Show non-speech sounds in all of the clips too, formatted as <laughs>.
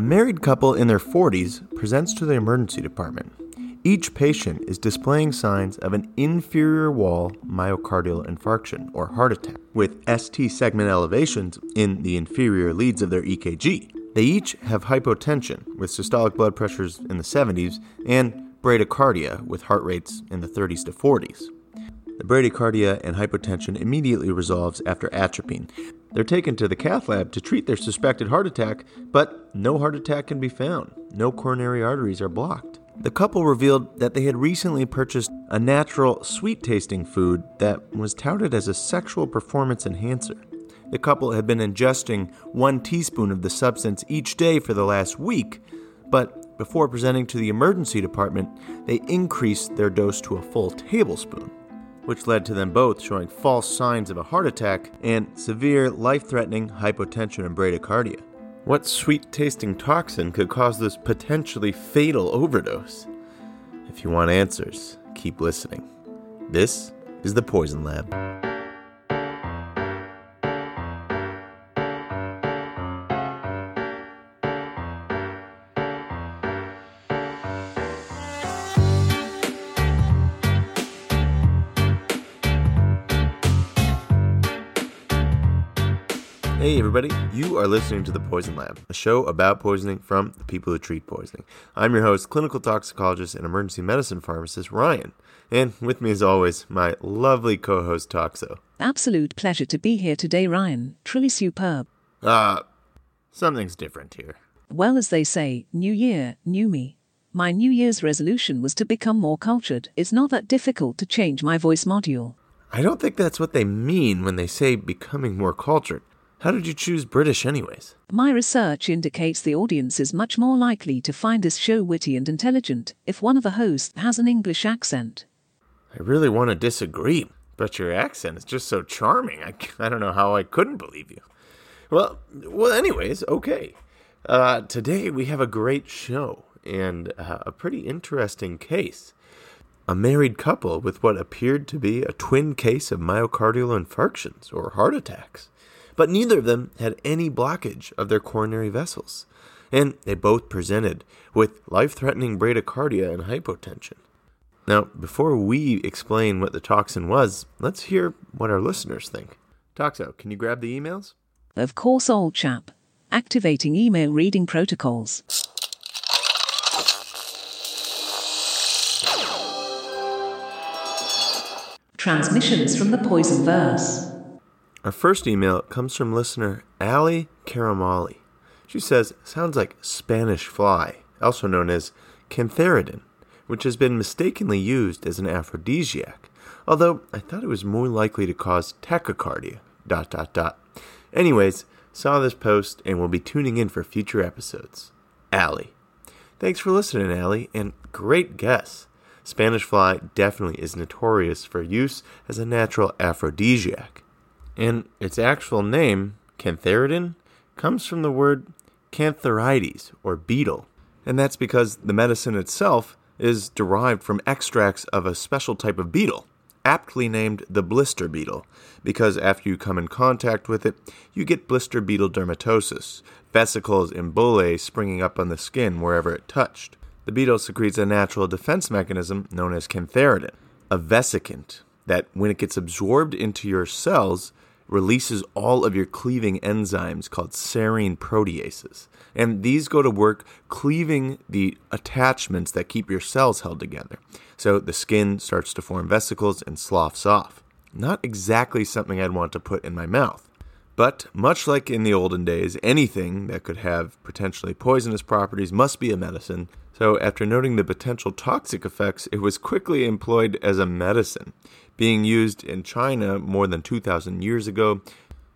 A married couple in their 40s presents to the emergency department. Each patient is displaying signs of an inferior wall myocardial infarction or heart attack, with ST segment elevations in the inferior leads of their EKG. They each have hypotension, with systolic blood pressures in the 70s, and bradycardia, with heart rates in the 30s to 40s. The bradycardia and hypotension immediately resolves after atropine. They're taken to the cath lab to treat their suspected heart attack, but no heart attack can be found. No coronary arteries are blocked. The couple revealed that they had recently purchased a natural, sweet tasting food that was touted as a sexual performance enhancer. The couple had been ingesting one teaspoon of the substance each day for the last week, but before presenting to the emergency department, they increased their dose to a full tablespoon, which led to them both showing false signs of a heart attack and severe life threatening hypotension and bradycardia. What sweet tasting toxin could cause this potentially fatal overdose? If you want answers, keep listening. This is the Poison Lab. Hey, everybody, you are listening to The Poison Lab, a show about poisoning from the people who treat poisoning. I'm your host, clinical toxicologist and emergency medicine pharmacist Ryan. And with me, as always, my lovely co host, Toxo. Absolute pleasure to be here today, Ryan. Truly superb. Uh, something's different here. Well, as they say, new year, new me. My New Year's resolution was to become more cultured. It's not that difficult to change my voice module. I don't think that's what they mean when they say becoming more cultured. How did you choose British, anyways? My research indicates the audience is much more likely to find this show witty and intelligent if one of the hosts has an English accent. I really want to disagree, but your accent is just so charming. I, <laughs> I don't know how I couldn't believe you. Well, well, anyways, okay. Uh, today we have a great show and uh, a pretty interesting case. A married couple with what appeared to be a twin case of myocardial infarctions or heart attacks but neither of them had any blockage of their coronary vessels, and they both presented with life threatening bradycardia and hypotension. Now, before we explain what the toxin was, let's hear what our listeners think. Toxo, can you grab the emails? Of course, old chap. Activating email reading protocols. Transmissions from the Poison Verse. Our first email comes from listener Ali Karamali. She says, sounds like Spanish fly, also known as cantharidin, which has been mistakenly used as an aphrodisiac, although I thought it was more likely to cause tachycardia. Dot dot dot. Anyways, saw this post and will be tuning in for future episodes. Ali. Thanks for listening, Ali, and great guess. Spanish fly definitely is notorious for use as a natural aphrodisiac. And its actual name, cantharidin, comes from the word cantharides, or beetle. And that's because the medicine itself is derived from extracts of a special type of beetle, aptly named the blister beetle, because after you come in contact with it, you get blister beetle dermatosis, vesicles and bullae springing up on the skin wherever it touched. The beetle secretes a natural defense mechanism known as cantharidin, a vesicant that, when it gets absorbed into your cells, releases all of your cleaving enzymes called serine proteases. And these go to work cleaving the attachments that keep your cells held together. So the skin starts to form vesicles and sloughs off. Not exactly something I'd want to put in my mouth. But much like in the olden days, anything that could have potentially poisonous properties must be a medicine. So, after noting the potential toxic effects, it was quickly employed as a medicine being used in China more than 2,000 years ago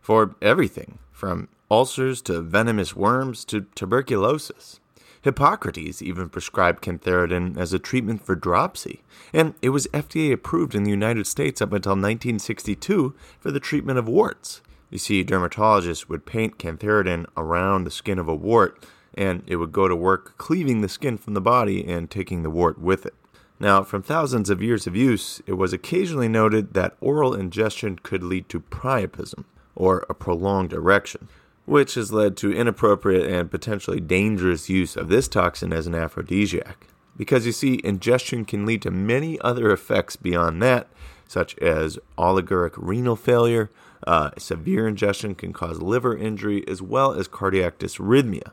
for everything from ulcers to venomous worms to tuberculosis. Hippocrates even prescribed cantharidin as a treatment for dropsy, and it was FDA approved in the United States up until 1962 for the treatment of warts. You see, dermatologists would paint cantharidin around the skin of a wart, and it would go to work cleaving the skin from the body and taking the wart with it. Now, from thousands of years of use, it was occasionally noted that oral ingestion could lead to priapism, or a prolonged erection. which has led to inappropriate and potentially dangerous use of this toxin as an aphrodisiac. Because you see, ingestion can lead to many other effects beyond that, such as oliguric renal failure, uh, severe ingestion can cause liver injury, as well as cardiac dysrhythmia.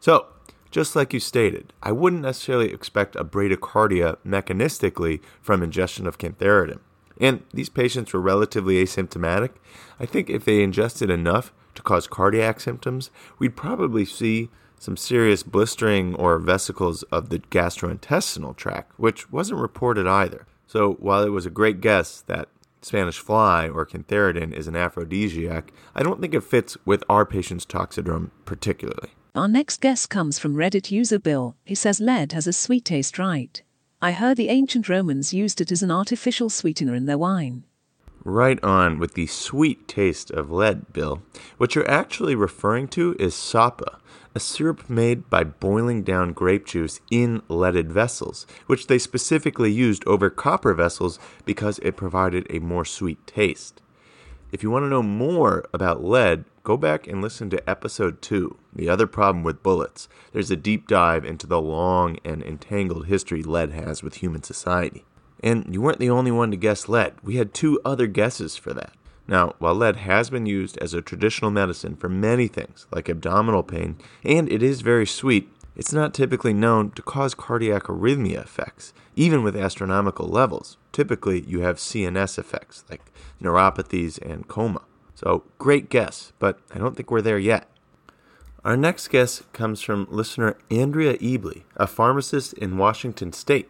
So, just like you stated, I wouldn't necessarily expect a bradycardia mechanistically from ingestion of cantharidin. And these patients were relatively asymptomatic. I think if they ingested enough to cause cardiac symptoms, we'd probably see some serious blistering or vesicles of the gastrointestinal tract, which wasn't reported either. So while it was a great guess that Spanish fly or cantharidin is an aphrodisiac, I don't think it fits with our patient's toxidrome particularly. Our next guess comes from Reddit user Bill. He says lead has a sweet taste, right? I heard the ancient Romans used it as an artificial sweetener in their wine. Right on with the sweet taste of lead, Bill. What you're actually referring to is sapa, a syrup made by boiling down grape juice in leaded vessels, which they specifically used over copper vessels because it provided a more sweet taste. If you want to know more about lead, go back and listen to episode 2, The Other Problem with Bullets. There's a deep dive into the long and entangled history lead has with human society. And you weren't the only one to guess lead. We had two other guesses for that. Now, while lead has been used as a traditional medicine for many things, like abdominal pain, and it is very sweet, it's not typically known to cause cardiac arrhythmia effects, even with astronomical levels. Typically, you have CNS effects, like neuropathies and coma. So, great guess, but I don't think we're there yet. Our next guess comes from listener Andrea Ebley, a pharmacist in Washington State.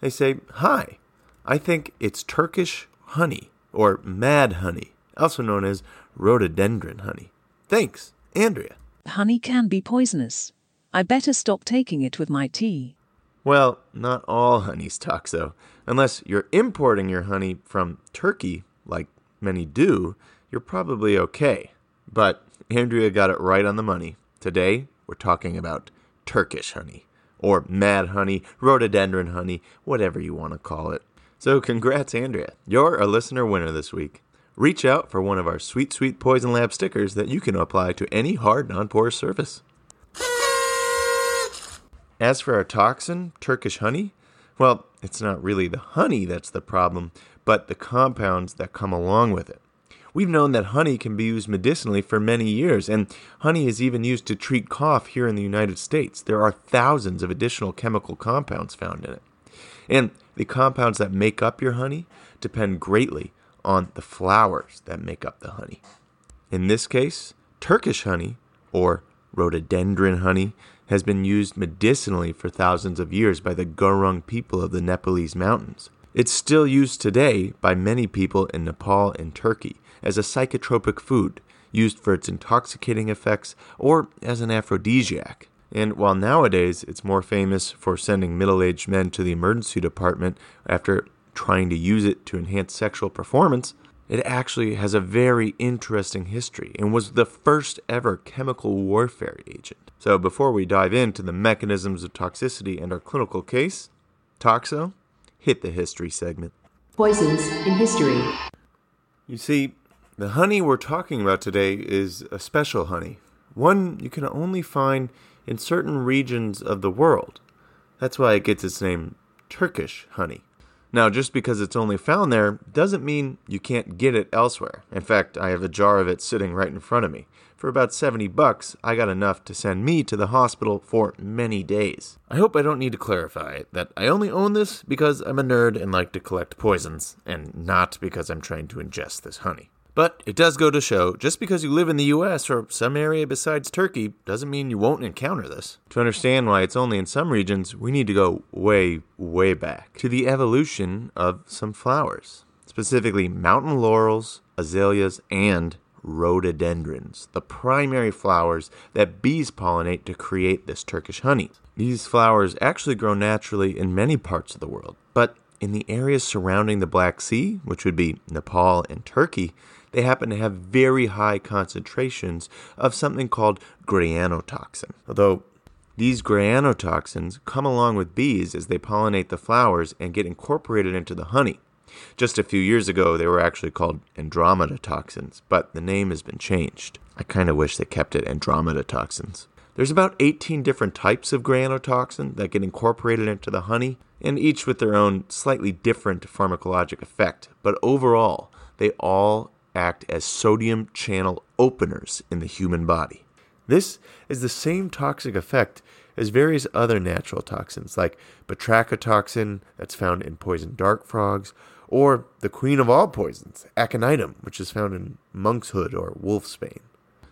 They say, Hi, I think it's Turkish honey or mad honey, also known as rhododendron honey. Thanks, Andrea. Honey can be poisonous. I better stop taking it with my tea. Well, not all honey's toxo. Unless you're importing your honey from Turkey, like many do, you're probably okay. But Andrea got it right on the money. Today, we're talking about Turkish honey, or mad honey, rhododendron honey, whatever you want to call it. So, congrats, Andrea. You're a listener winner this week. Reach out for one of our sweet, sweet Poison Lab stickers that you can apply to any hard, non porous surface. As for our toxin, Turkish honey, well, it's not really the honey that's the problem, but the compounds that come along with it. We've known that honey can be used medicinally for many years, and honey is even used to treat cough here in the United States. There are thousands of additional chemical compounds found in it. And the compounds that make up your honey depend greatly on the flowers that make up the honey. In this case, Turkish honey, or rhododendron honey, has been used medicinally for thousands of years by the Gurung people of the Nepalese mountains. It's still used today by many people in Nepal and Turkey as a psychotropic food, used for its intoxicating effects or as an aphrodisiac. And while nowadays it's more famous for sending middle aged men to the emergency department after trying to use it to enhance sexual performance, it actually has a very interesting history and was the first ever chemical warfare agent. So, before we dive into the mechanisms of toxicity and our clinical case, Toxo, hit the history segment. Poisons in history. You see, the honey we're talking about today is a special honey, one you can only find in certain regions of the world. That's why it gets its name Turkish honey. Now, just because it's only found there doesn't mean you can't get it elsewhere. In fact, I have a jar of it sitting right in front of me. For about 70 bucks, I got enough to send me to the hospital for many days. I hope I don't need to clarify that I only own this because I'm a nerd and like to collect poisons, and not because I'm trying to ingest this honey. But it does go to show just because you live in the US or some area besides Turkey doesn't mean you won't encounter this. To understand why it's only in some regions, we need to go way, way back to the evolution of some flowers, specifically mountain laurels, azaleas, and rhododendrons, the primary flowers that bees pollinate to create this Turkish honey. These flowers actually grow naturally in many parts of the world, but in the areas surrounding the Black Sea, which would be Nepal and Turkey, they happen to have very high concentrations of something called granotoxin. Although these granotoxins come along with bees as they pollinate the flowers and get incorporated into the honey. Just a few years ago, they were actually called Andromeda toxins, but the name has been changed. I kind of wish they kept it Andromeda toxins. There's about 18 different types of granulotoxin that get incorporated into the honey, and each with their own slightly different pharmacologic effect, but overall, they all act as sodium channel openers in the human body. This is the same toxic effect as various other natural toxins like batrachotoxin that's found in poison dart frogs, or the queen of all poisons, aconitum, which is found in monkshood or wolfsbane.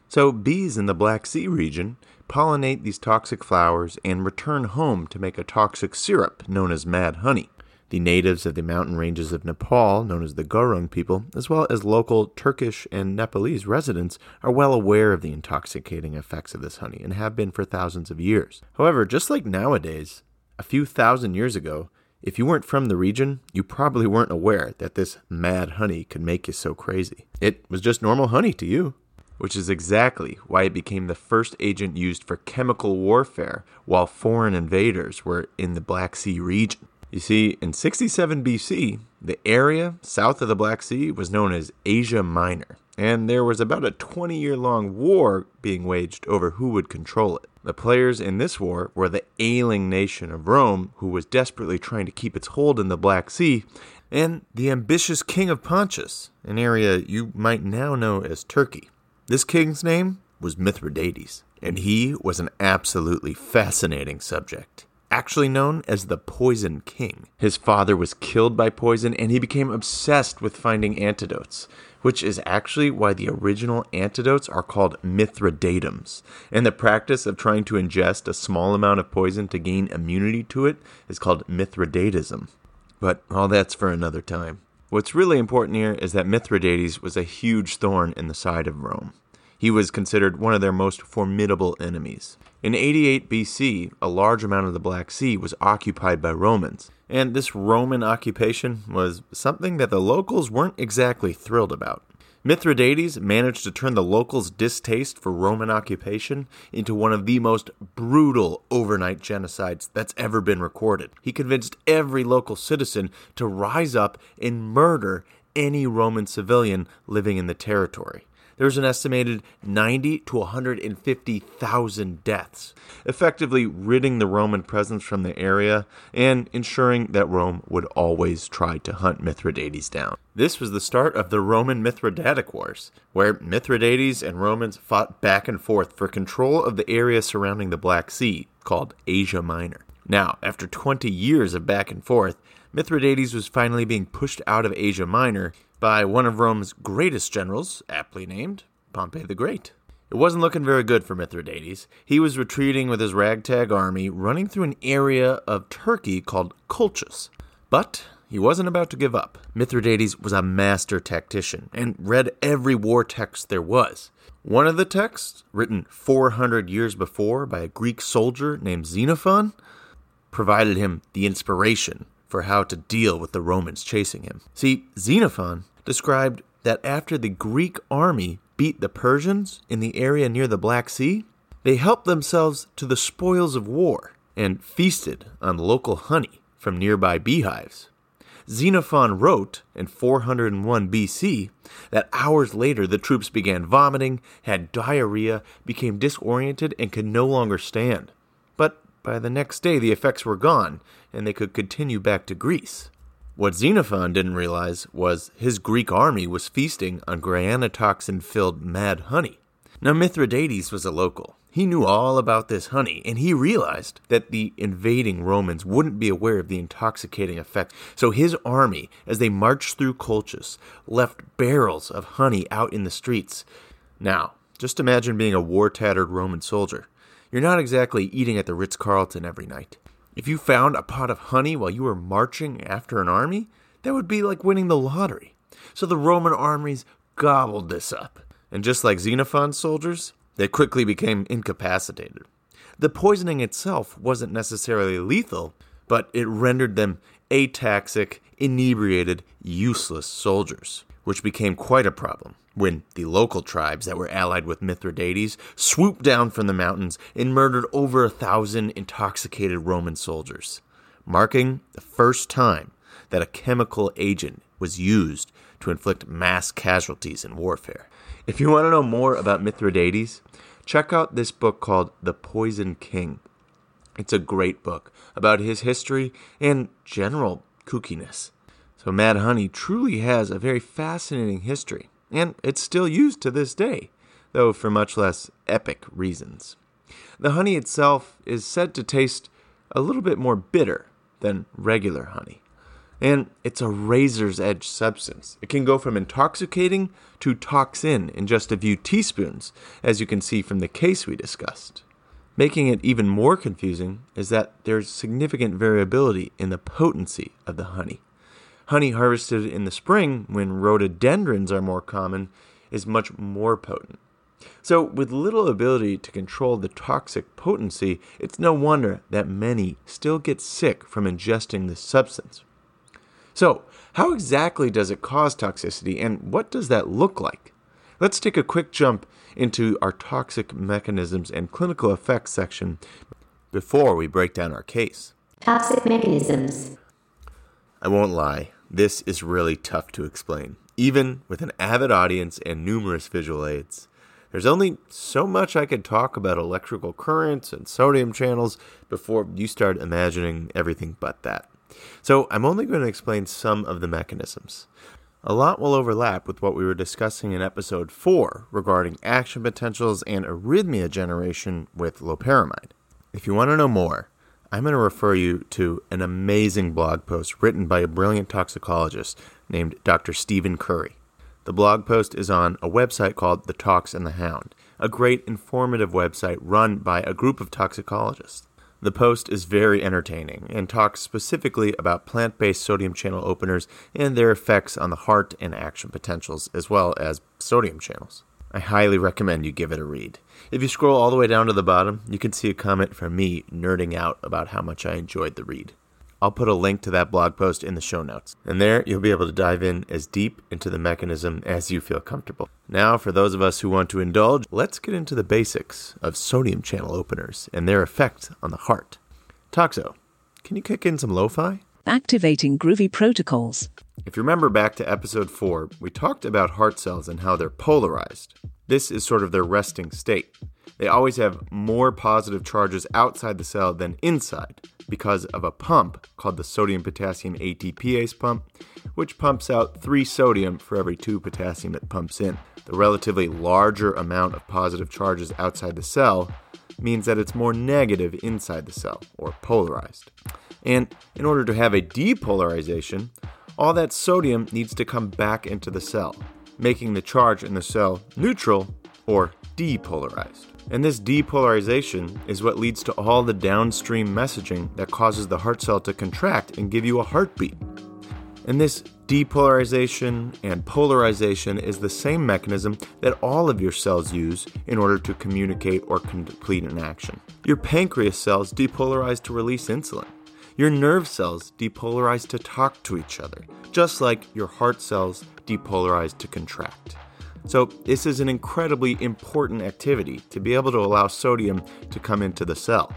So bees in the Black Sea region pollinate these toxic flowers and return home to make a toxic syrup known as mad honey. The natives of the mountain ranges of Nepal, known as the Gurung people, as well as local Turkish and Nepalese residents, are well aware of the intoxicating effects of this honey and have been for thousands of years. However, just like nowadays, a few thousand years ago, if you weren't from the region, you probably weren't aware that this mad honey could make you so crazy. It was just normal honey to you. Which is exactly why it became the first agent used for chemical warfare while foreign invaders were in the Black Sea region. You see, in 67 BC, the area south of the Black Sea was known as Asia Minor, and there was about a 20 year long war being waged over who would control it. The players in this war were the ailing nation of Rome, who was desperately trying to keep its hold in the Black Sea, and the ambitious king of Pontus, an area you might now know as Turkey. This king's name was Mithridates, and he was an absolutely fascinating subject actually known as the Poison King. His father was killed by poison, and he became obsessed with finding antidotes, which is actually why the original antidotes are called Mithridatums. And the practice of trying to ingest a small amount of poison to gain immunity to it is called Mithridatism. But all that's for another time. What's really important here is that Mithridates was a huge thorn in the side of Rome. He was considered one of their most formidable enemies. In 88 BC, a large amount of the Black Sea was occupied by Romans, and this Roman occupation was something that the locals weren't exactly thrilled about. Mithridates managed to turn the locals' distaste for Roman occupation into one of the most brutal overnight genocides that's ever been recorded. He convinced every local citizen to rise up and murder any Roman civilian living in the territory there's an estimated 90 to 150,000 deaths, effectively ridding the Roman presence from the area and ensuring that Rome would always try to hunt Mithridates down. This was the start of the Roman Mithridatic Wars, where Mithridates and Romans fought back and forth for control of the area surrounding the Black Sea, called Asia Minor. Now, after 20 years of back and forth, Mithridates was finally being pushed out of Asia Minor by one of Rome's greatest generals, aptly named Pompey the Great. It wasn't looking very good for Mithridates. He was retreating with his ragtag army, running through an area of Turkey called Colchis. But he wasn't about to give up. Mithridates was a master tactician and read every war text there was. One of the texts, written 400 years before by a Greek soldier named Xenophon, provided him the inspiration for how to deal with the Romans chasing him. See, Xenophon described that after the Greek army beat the Persians in the area near the Black Sea, they helped themselves to the spoils of war and feasted on local honey from nearby beehives. Xenophon wrote in 401 BC that hours later the troops began vomiting, had diarrhea, became disoriented, and could no longer stand. But by the next day the effects were gone, and they could continue back to Greece. What Xenophon didn't realize was his Greek army was feasting on granulotoxin filled mad honey. Now, Mithridates was a local. He knew all about this honey, and he realized that the invading Romans wouldn't be aware of the intoxicating effect. So his army, as they marched through Colchis, left barrels of honey out in the streets. Now, just imagine being a war tattered Roman soldier. You're not exactly eating at the Ritz Carlton every night. If you found a pot of honey while you were marching after an army, that would be like winning the lottery. So the Roman armies gobbled this up. And just like Xenophon's soldiers, they quickly became incapacitated. The poisoning itself wasn't necessarily lethal, but it rendered them ataxic, inebriated, useless soldiers, which became quite a problem when the local tribes that were allied with Mithridates swooped down from the mountains and murdered over a thousand intoxicated Roman soldiers, marking the first time that a chemical agent was used to inflict mass casualties in warfare. If you want to know more about Mithridates, check out this book called The Poison King. It's a great book about his history and general kookiness. So, Mad Honey truly has a very fascinating history, and it's still used to this day, though for much less epic reasons. The honey itself is said to taste a little bit more bitter than regular honey. And it's a razor's edge substance. It can go from intoxicating to toxin in just a few teaspoons, as you can see from the case we discussed. Making it even more confusing is that there's significant variability in the potency of the honey. Honey harvested in the spring, when rhododendrons are more common, is much more potent. So, with little ability to control the toxic potency, it's no wonder that many still get sick from ingesting this substance. So, how exactly does it cause toxicity and what does that look like? Let's take a quick jump into our toxic mechanisms and clinical effects section before we break down our case. Toxic mechanisms. I won't lie, this is really tough to explain, even with an avid audience and numerous visual aids. There's only so much I could talk about electrical currents and sodium channels before you start imagining everything but that. So I'm only going to explain some of the mechanisms. A lot will overlap with what we were discussing in episode 4 regarding action potentials and arrhythmia generation with loperamide. If you want to know more, I'm going to refer you to an amazing blog post written by a brilliant toxicologist named Dr. Stephen Curry. The blog post is on a website called The Tox and the Hound, a great informative website run by a group of toxicologists. The post is very entertaining and talks specifically about plant based sodium channel openers and their effects on the heart and action potentials, as well as sodium channels. I highly recommend you give it a read. If you scroll all the way down to the bottom, you can see a comment from me nerding out about how much I enjoyed the read. I'll put a link to that blog post in the show notes. And there you'll be able to dive in as deep into the mechanism as you feel comfortable. Now, for those of us who want to indulge, let's get into the basics of sodium channel openers and their effect on the heart. Toxo, can you kick in some lo fi? Activating groovy protocols. If you remember back to episode 4, we talked about heart cells and how they're polarized. This is sort of their resting state. They always have more positive charges outside the cell than inside because of a pump called the sodium potassium ATPase pump, which pumps out 3 sodium for every 2 potassium it pumps in. The relatively larger amount of positive charges outside the cell means that it's more negative inside the cell, or polarized. And in order to have a depolarization, all that sodium needs to come back into the cell, making the charge in the cell neutral or depolarized. And this depolarization is what leads to all the downstream messaging that causes the heart cell to contract and give you a heartbeat. And this depolarization and polarization is the same mechanism that all of your cells use in order to communicate or complete an action. Your pancreas cells depolarize to release insulin. Your nerve cells depolarize to talk to each other, just like your heart cells depolarize to contract. So, this is an incredibly important activity to be able to allow sodium to come into the cell.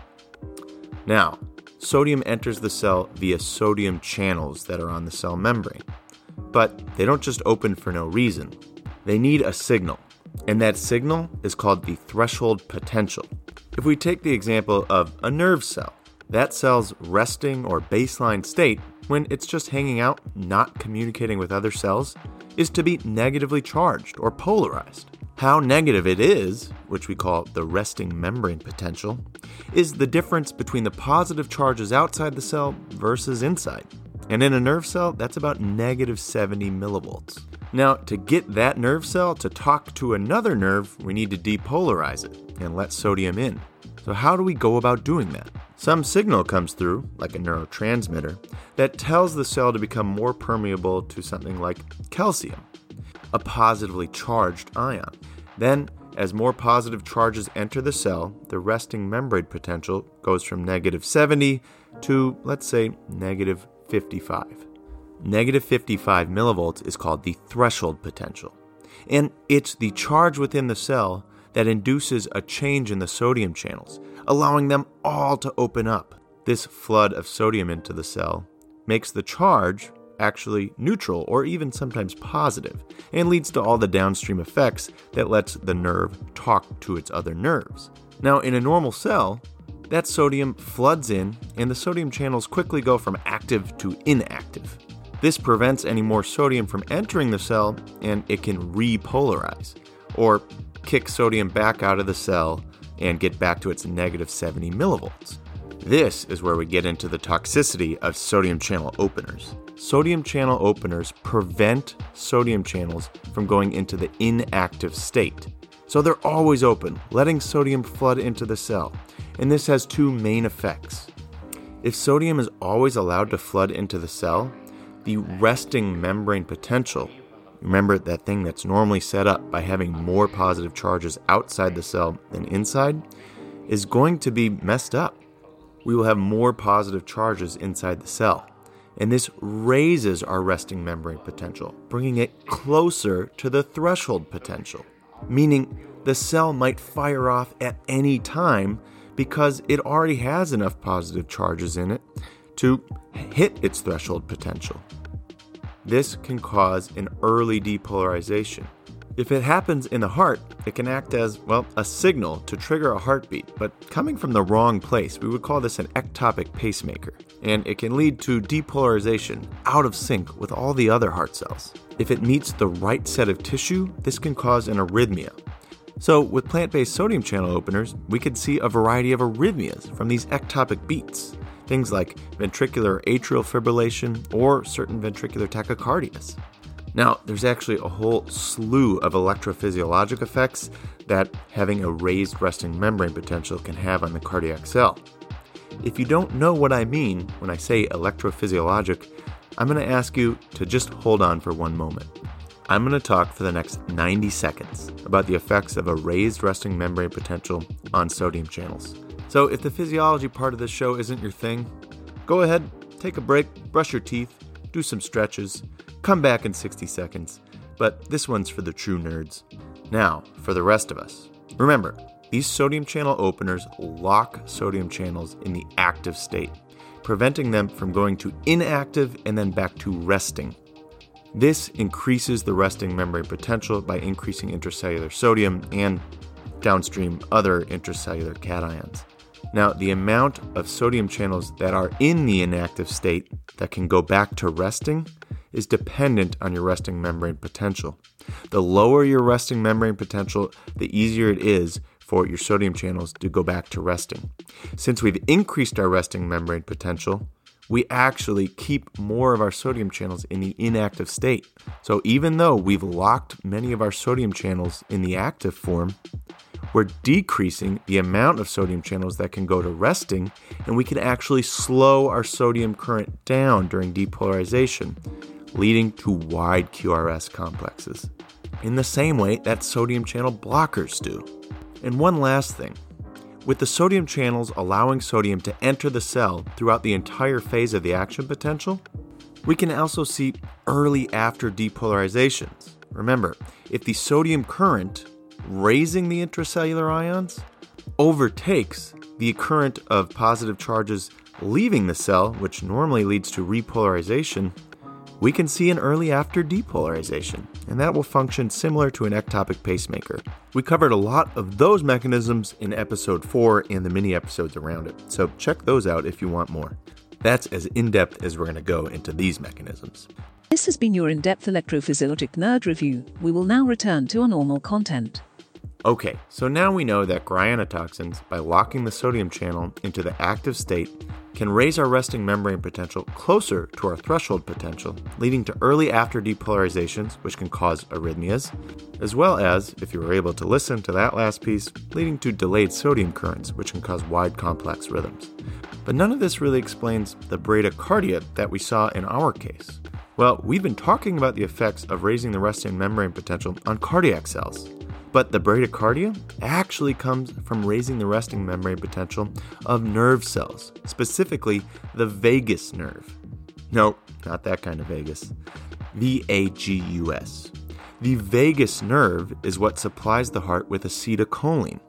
Now, sodium enters the cell via sodium channels that are on the cell membrane. But they don't just open for no reason, they need a signal. And that signal is called the threshold potential. If we take the example of a nerve cell, that cell's resting or baseline state, when it's just hanging out, not communicating with other cells, is to be negatively charged or polarized. How negative it is, which we call the resting membrane potential, is the difference between the positive charges outside the cell versus inside. And in a nerve cell, that's about negative 70 millivolts. Now, to get that nerve cell to talk to another nerve, we need to depolarize it and let sodium in. So, how do we go about doing that? Some signal comes through, like a neurotransmitter, that tells the cell to become more permeable to something like calcium, a positively charged ion. Then, as more positive charges enter the cell, the resting membrane potential goes from negative 70 to, let's say, negative 55. Negative 55 millivolts is called the threshold potential, and it's the charge within the cell that induces a change in the sodium channels, allowing them all to open up. This flood of sodium into the cell makes the charge actually neutral or even sometimes positive, and leads to all the downstream effects that lets the nerve talk to its other nerves. Now, in a normal cell, that sodium floods in, and the sodium channels quickly go from active to inactive. This prevents any more sodium from entering the cell, and it can repolarize, or kick sodium back out of the cell and get back to its negative 70 millivolts. This is where we get into the toxicity of sodium channel openers. Sodium channel openers prevent sodium channels from going into the inactive state. So they're always open, letting sodium flood into the cell. And this has two main effects. If sodium is always allowed to flood into the cell, the resting membrane potential, remember that thing that's normally set up by having more positive charges outside the cell than inside, is going to be messed up. We will have more positive charges inside the cell. And this raises our resting membrane potential, bringing it closer to the threshold potential, meaning the cell might fire off at any time because it already has enough positive charges in it to hit its threshold potential. This can cause an early depolarization. If it happens in the heart, it can act as, well, a signal to trigger a heartbeat, but coming from the wrong place, we would call this an ectopic pacemaker, and it can lead to depolarization out of sync with all the other heart cells. If it meets the right set of tissue, this can cause an arrhythmia, so, with plant based sodium channel openers, we could see a variety of arrhythmias from these ectopic beats, things like ventricular atrial fibrillation or certain ventricular tachycardias. Now, there's actually a whole slew of electrophysiologic effects that having a raised resting membrane potential can have on the cardiac cell. If you don't know what I mean when I say electrophysiologic, I'm going to ask you to just hold on for one moment. I'm going to talk for the next 90 seconds about the effects of a raised resting membrane potential on sodium channels. So, if the physiology part of this show isn't your thing, go ahead, take a break, brush your teeth, do some stretches, come back in 60 seconds. But this one's for the true nerds. Now, for the rest of us. Remember, these sodium channel openers lock sodium channels in the active state, preventing them from going to inactive and then back to resting this increases the resting membrane potential by increasing intracellular sodium and downstream other intracellular cations. Now, the amount of sodium channels that are in the inactive state that can go back to resting is dependent on your resting membrane potential. The lower your resting membrane potential, the easier it is for your sodium channels to go back to resting. Since we've increased our resting membrane potential, we actually keep more of our sodium channels in the inactive state. So even though we've locked many of our sodium channels in the active form, we're decreasing the amount of sodium channels that can go to resting, and we can actually slow our sodium current down during depolarization, leading to wide QRS complexes. In the same way that sodium channel blockers do. And one last thing with the sodium channels allowing sodium to enter the cell throughout the entire phase of the action potential, we can also see early after depolarizations. Remember, if the sodium current raising the intracellular ions overtakes the current of positive charges leaving the cell, which normally leads to repolarization, we can see an early after depolarization, and that will function similar to an ectopic pacemaker. We covered a lot of those mechanisms in episode 4 and the mini episodes around it, so check those out if you want more. That's as in depth as we're going to go into these mechanisms. This has been your in depth electrophysiologic nerd review. We will now return to our normal content. Okay, so now we know that guaianotoxins, by locking the sodium channel into the active state, can raise our resting membrane potential closer to our threshold potential, leading to early after depolarizations, which can cause arrhythmias, as well as, if you were able to listen to that last piece, leading to delayed sodium currents, which can cause wide complex rhythms. But none of this really explains the bradycardia that we saw in our case. Well, we've been talking about the effects of raising the resting membrane potential on cardiac cells. But the bradycardia actually comes from raising the resting membrane potential of nerve cells, specifically the vagus nerve. No, not that kind of vagus. V A G U S. The vagus nerve is what supplies the heart with acetylcholine.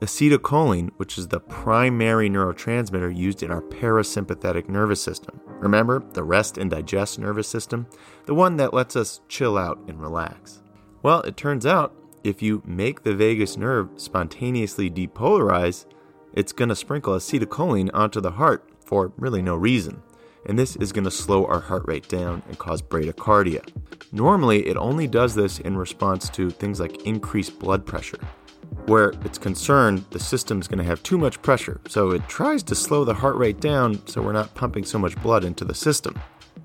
acetylcholine, which is the primary neurotransmitter used in our parasympathetic nervous system. Remember, the rest and digest nervous system? The one that lets us chill out and relax. Well, it turns out if you make the vagus nerve spontaneously depolarize, it's going to sprinkle acetylcholine onto the heart for really no reason. And this is going to slow our heart rate down and cause bradycardia. Normally, it only does this in response to things like increased blood pressure, where it's concerned the system's going to have too much pressure, so it tries to slow the heart rate down so we're not pumping so much blood into the system.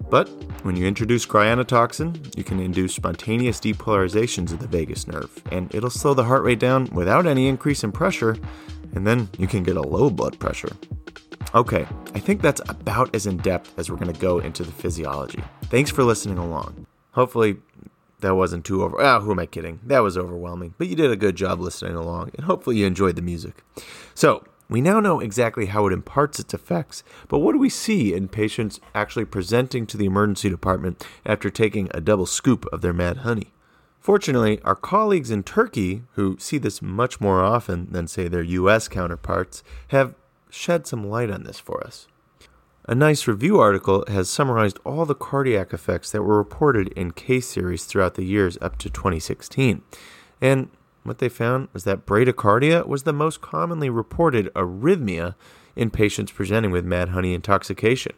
But when you introduce cryanotoxin, you can induce spontaneous depolarizations of the vagus nerve, and it'll slow the heart rate down without any increase in pressure, and then you can get a low blood pressure. Okay, I think that's about as in depth as we're going to go into the physiology. Thanks for listening along. Hopefully, that wasn't too over. Ah, who am I kidding? That was overwhelming, but you did a good job listening along, and hopefully, you enjoyed the music. So, we now know exactly how it imparts its effects, but what do we see in patients actually presenting to the emergency department after taking a double scoop of their mad honey? Fortunately, our colleagues in Turkey, who see this much more often than, say, their US counterparts, have shed some light on this for us. A nice review article has summarized all the cardiac effects that were reported in case series throughout the years up to 2016. And what they found was that bradycardia was the most commonly reported arrhythmia in patients presenting with mad honey intoxication,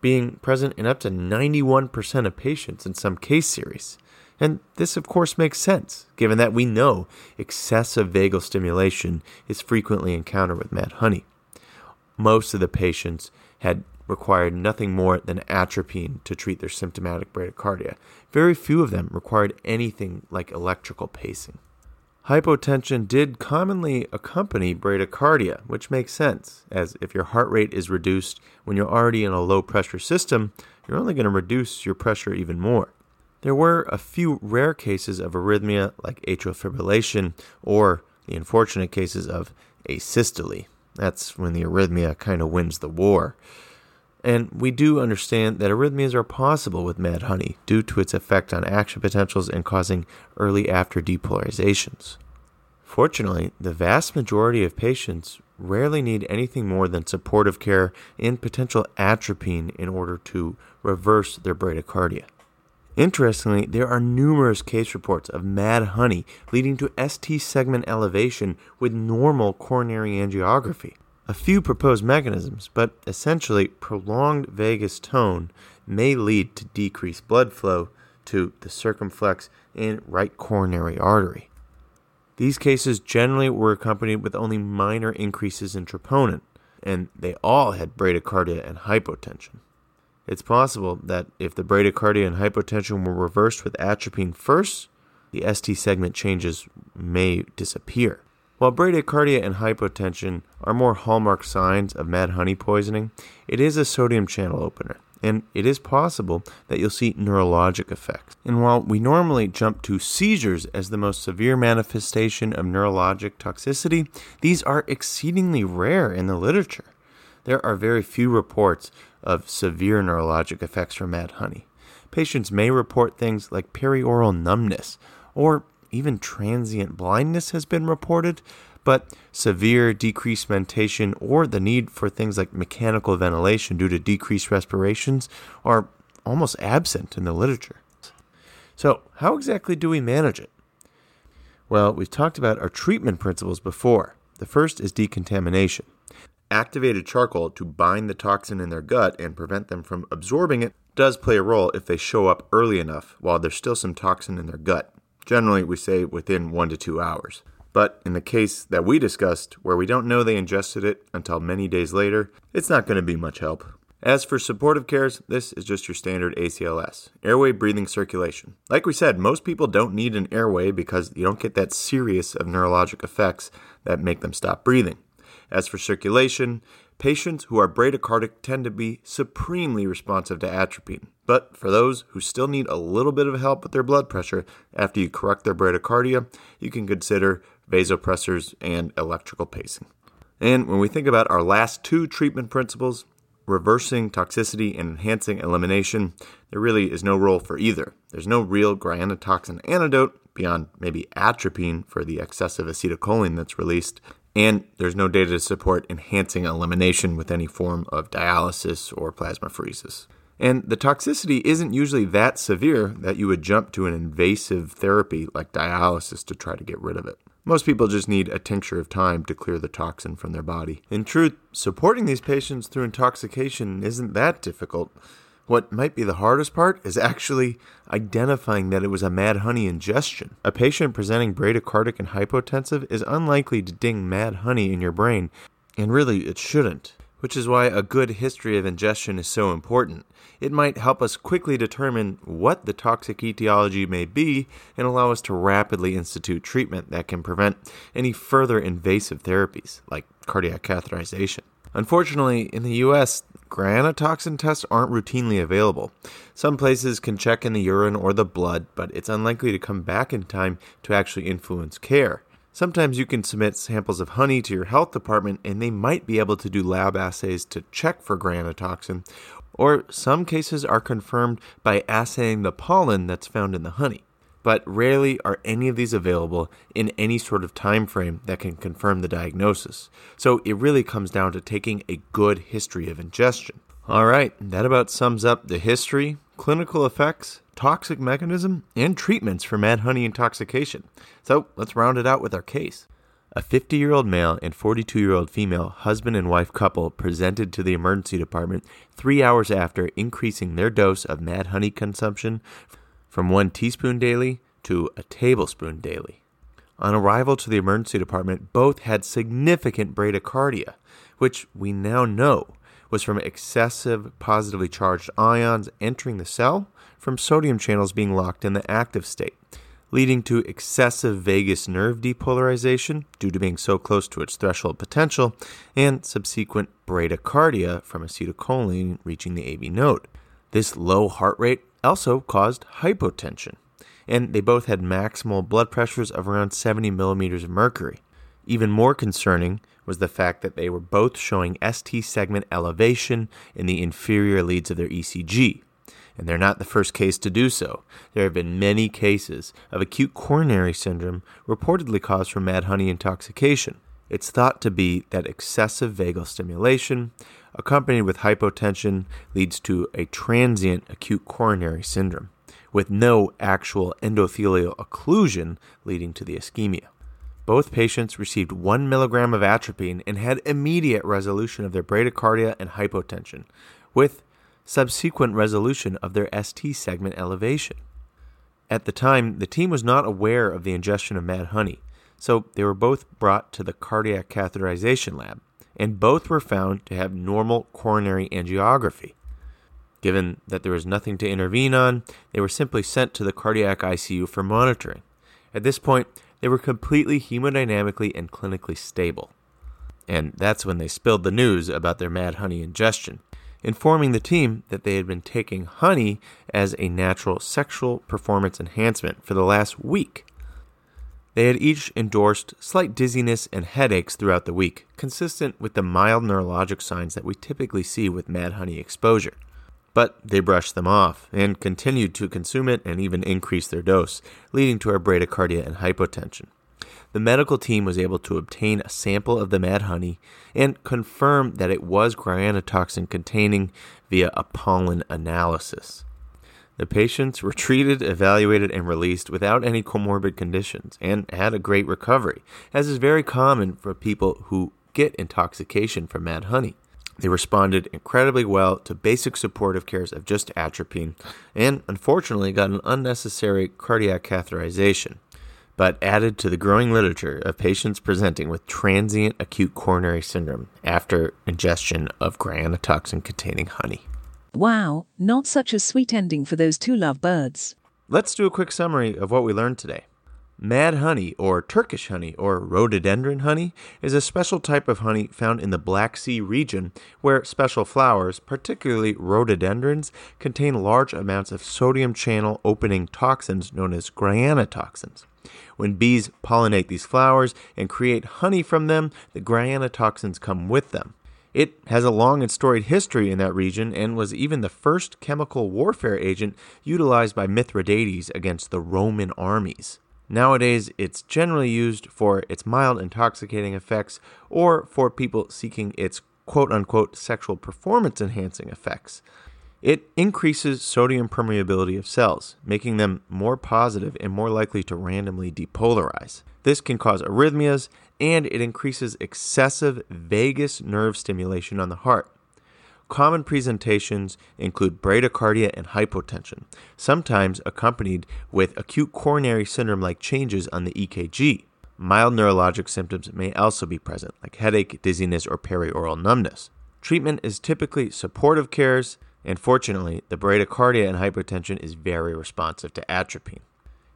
being present in up to 91% of patients in some case series. And this, of course, makes sense, given that we know excessive vagal stimulation is frequently encountered with mad honey. Most of the patients had required nothing more than atropine to treat their symptomatic bradycardia. Very few of them required anything like electrical pacing. Hypotension did commonly accompany bradycardia, which makes sense, as if your heart rate is reduced when you're already in a low pressure system, you're only going to reduce your pressure even more. There were a few rare cases of arrhythmia like atrial fibrillation or the unfortunate cases of asystole. That's when the arrhythmia kind of wins the war. And we do understand that arrhythmias are possible with mad honey due to its effect on action potentials and causing early after depolarizations. Fortunately, the vast majority of patients rarely need anything more than supportive care and potential atropine in order to reverse their bradycardia. Interestingly, there are numerous case reports of mad honey leading to ST segment elevation with normal coronary angiography a few proposed mechanisms, but essentially prolonged vagus tone may lead to decreased blood flow to the circumflex and right coronary artery. These cases generally were accompanied with only minor increases in troponin, and they all had bradycardia and hypotension. It's possible that if the bradycardia and hypotension were reversed with atropine first, the ST segment changes may disappear. While bradycardia and hypotension are more hallmark signs of mad honey poisoning, it is a sodium channel opener, and it is possible that you'll see neurologic effects. And while we normally jump to seizures as the most severe manifestation of neurologic toxicity, these are exceedingly rare in the literature. There are very few reports of severe neurologic effects from mad honey. Patients may report things like perioral numbness or even transient blindness has been reported, but severe decreased mentation or the need for things like mechanical ventilation due to decreased respirations are almost absent in the literature. So, how exactly do we manage it? Well, we've talked about our treatment principles before. The first is decontamination. Activated charcoal to bind the toxin in their gut and prevent them from absorbing it does play a role if they show up early enough while there's still some toxin in their gut. Generally, we say within one to two hours. But in the case that we discussed, where we don't know they ingested it until many days later, it's not going to be much help. As for supportive cares, this is just your standard ACLS, airway breathing circulation. Like we said, most people don't need an airway because you don't get that serious of neurologic effects that make them stop breathing. As for circulation, patients who are bradycardic tend to be supremely responsive to atropine. But for those who still need a little bit of help with their blood pressure after you correct their bradycardia, you can consider vasopressors and electrical pacing. And when we think about our last two treatment principles, reversing toxicity and enhancing elimination, there really is no role for either. There's no real cryanotoxin antidote beyond maybe atropine for the excessive acetylcholine that's released, and there's no data to support enhancing elimination with any form of dialysis or plasmapheresis. And the toxicity isn't usually that severe that you would jump to an invasive therapy like dialysis to try to get rid of it. Most people just need a tincture of time to clear the toxin from their body. In truth, supporting these patients through intoxication isn't that difficult. What might be the hardest part is actually identifying that it was a mad honey ingestion. A patient presenting bradycardic and hypotensive is unlikely to ding mad honey in your brain, and really it shouldn't, which is why a good history of ingestion is so important. It might help us quickly determine what the toxic etiology may be and allow us to rapidly institute treatment that can prevent any further invasive therapies, like cardiac catheterization. Unfortunately, in the US, Grayanotoxin tests aren't routinely available. Some places can check in the urine or the blood, but it's unlikely to come back in time to actually influence care. Sometimes you can submit samples of honey to your health department and they might be able to do lab assays to check for grayanotoxin, or some cases are confirmed by assaying the pollen that's found in the honey but rarely are any of these available in any sort of time frame that can confirm the diagnosis. So it really comes down to taking a good history of ingestion. All right, that about sums up the history, clinical effects, toxic mechanism, and treatments for mad honey intoxication. So let's round it out with our case. A 50 year old male and 42 year old female husband and wife couple presented to the emergency department three hours after increasing their dose of mad honey consumption from one teaspoon daily to a tablespoon daily. On arrival to the emergency department, both had significant bradycardia, which we now know was from excessive positively charged ions entering the cell from sodium channels being locked in the active state, leading to excessive vagus nerve depolarization due to being so close to its threshold potential, and subsequent bradycardia from acetylcholine reaching the AV node. This low heart rate also caused hypotension, and they both had maximal blood pressures of around 70 millimeters of mercury. Even more concerning was the fact that they were both showing ST segment elevation in the inferior leads of their ECG. And they're not the first case to do so. There have been many cases of acute coronary syndrome reportedly caused from mad honey intoxication. It's thought to be that excessive vagal stimulation, accompanied with hypotension, leads to a transient acute coronary syndrome, with no actual endothelial occlusion leading to the ischemia. Both patients received 1 milligram of atropine and had immediate resolution of their bradycardia and hypotension, with subsequent resolution of their ST segment elevation. At the time, the team was not aware of the ingestion of mad honey, so they were both brought to the cardiac catheterization lab, and both were found to have normal coronary angiography. Given that there was nothing to intervene on, they were simply sent to the cardiac ICU for monitoring. At this point, they were completely hemodynamically and clinically stable. And that's when they spilled the news about their mad honey ingestion, informing the team that they had been taking honey as a natural sexual performance enhancement for the last week. They had each endorsed slight dizziness and headaches throughout the week, consistent with the mild neurologic signs that we typically see with mad honey exposure. But they brushed them off and continued to consume it and even increase their dose, leading to our bradycardia and hypotension. The medical team was able to obtain a sample of the mad honey and confirm that it was grayanotoxin containing via a pollen analysis. The patients were treated, evaluated, and released without any comorbid conditions and had a great recovery, as is very common for people who get intoxication from mad honey. They responded incredibly well to basic supportive cares of just atropine and unfortunately got an unnecessary cardiac catheterization, but added to the growing literature of patients presenting with transient acute coronary syndrome after ingestion of grayanotoxin containing honey. Wow, not such a sweet ending for those two lovebirds. Let's do a quick summary of what we learned today. Mad honey, or Turkish honey, or rhododendron honey, is a special type of honey found in the Black Sea region where special flowers, particularly rhododendrons, contain large amounts of sodium channel opening toxins known as grayanotoxins. When bees pollinate these flowers and create honey from them, the grayanotoxins come with them. It has a long and storied history in that region and was even the first chemical warfare agent utilized by Mithridates against the Roman armies. Nowadays, it's generally used for its mild intoxicating effects or for people seeking its quote unquote sexual performance enhancing effects. It increases sodium permeability of cells, making them more positive and more likely to randomly depolarize. This can cause arrhythmias and it increases excessive vagus nerve stimulation on the heart. Common presentations include bradycardia and hypotension, sometimes accompanied with acute coronary syndrome like changes on the EKG. Mild neurologic symptoms may also be present, like headache, dizziness, or perioral numbness. Treatment is typically supportive cares, and fortunately, the bradycardia and hypotension is very responsive to atropine.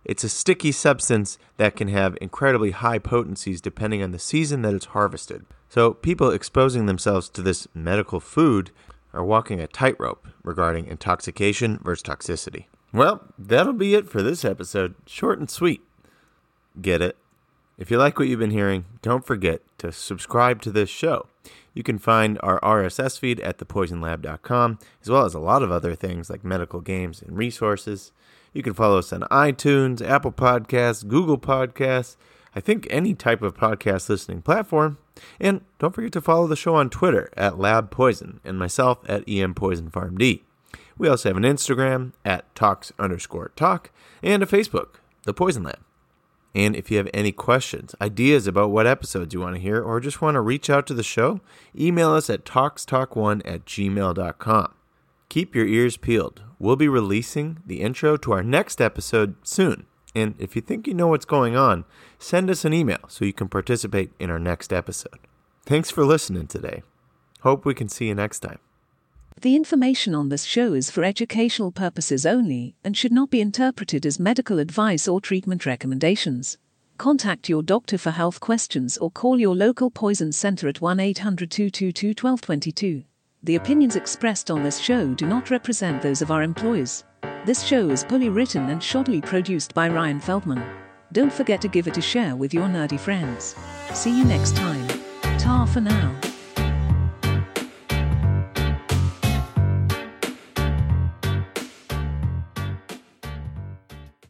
It's a sticky substance that can have incredibly high potencies depending on the season that it's harvested. So, people exposing themselves to this medical food are walking a tightrope regarding intoxication versus toxicity. Well, that'll be it for this episode. Short and sweet. Get it? If you like what you've been hearing, don't forget to subscribe to this show. You can find our RSS feed at thepoisonlab.com, as well as a lot of other things like medical games and resources. You can follow us on iTunes, Apple Podcasts, Google Podcasts, I think any type of podcast listening platform. And don't forget to follow the show on Twitter at Lab Poison and myself at EM Poison Pharm D. We also have an Instagram at talks underscore talk and a Facebook, The Poison Lab. And if you have any questions, ideas about what episodes you want to hear, or just want to reach out to the show, email us at talkstalk1 at gmail.com. Keep your ears peeled. We'll be releasing the intro to our next episode soon. And if you think you know what's going on, send us an email so you can participate in our next episode. Thanks for listening today. Hope we can see you next time. The information on this show is for educational purposes only and should not be interpreted as medical advice or treatment recommendations. Contact your doctor for health questions or call your local poison center at 1 800 222 1222. The opinions expressed on this show do not represent those of our employers. This show is poorly written and shoddily produced by Ryan Feldman. Don't forget to give it a share with your nerdy friends. See you next time. Ta for now.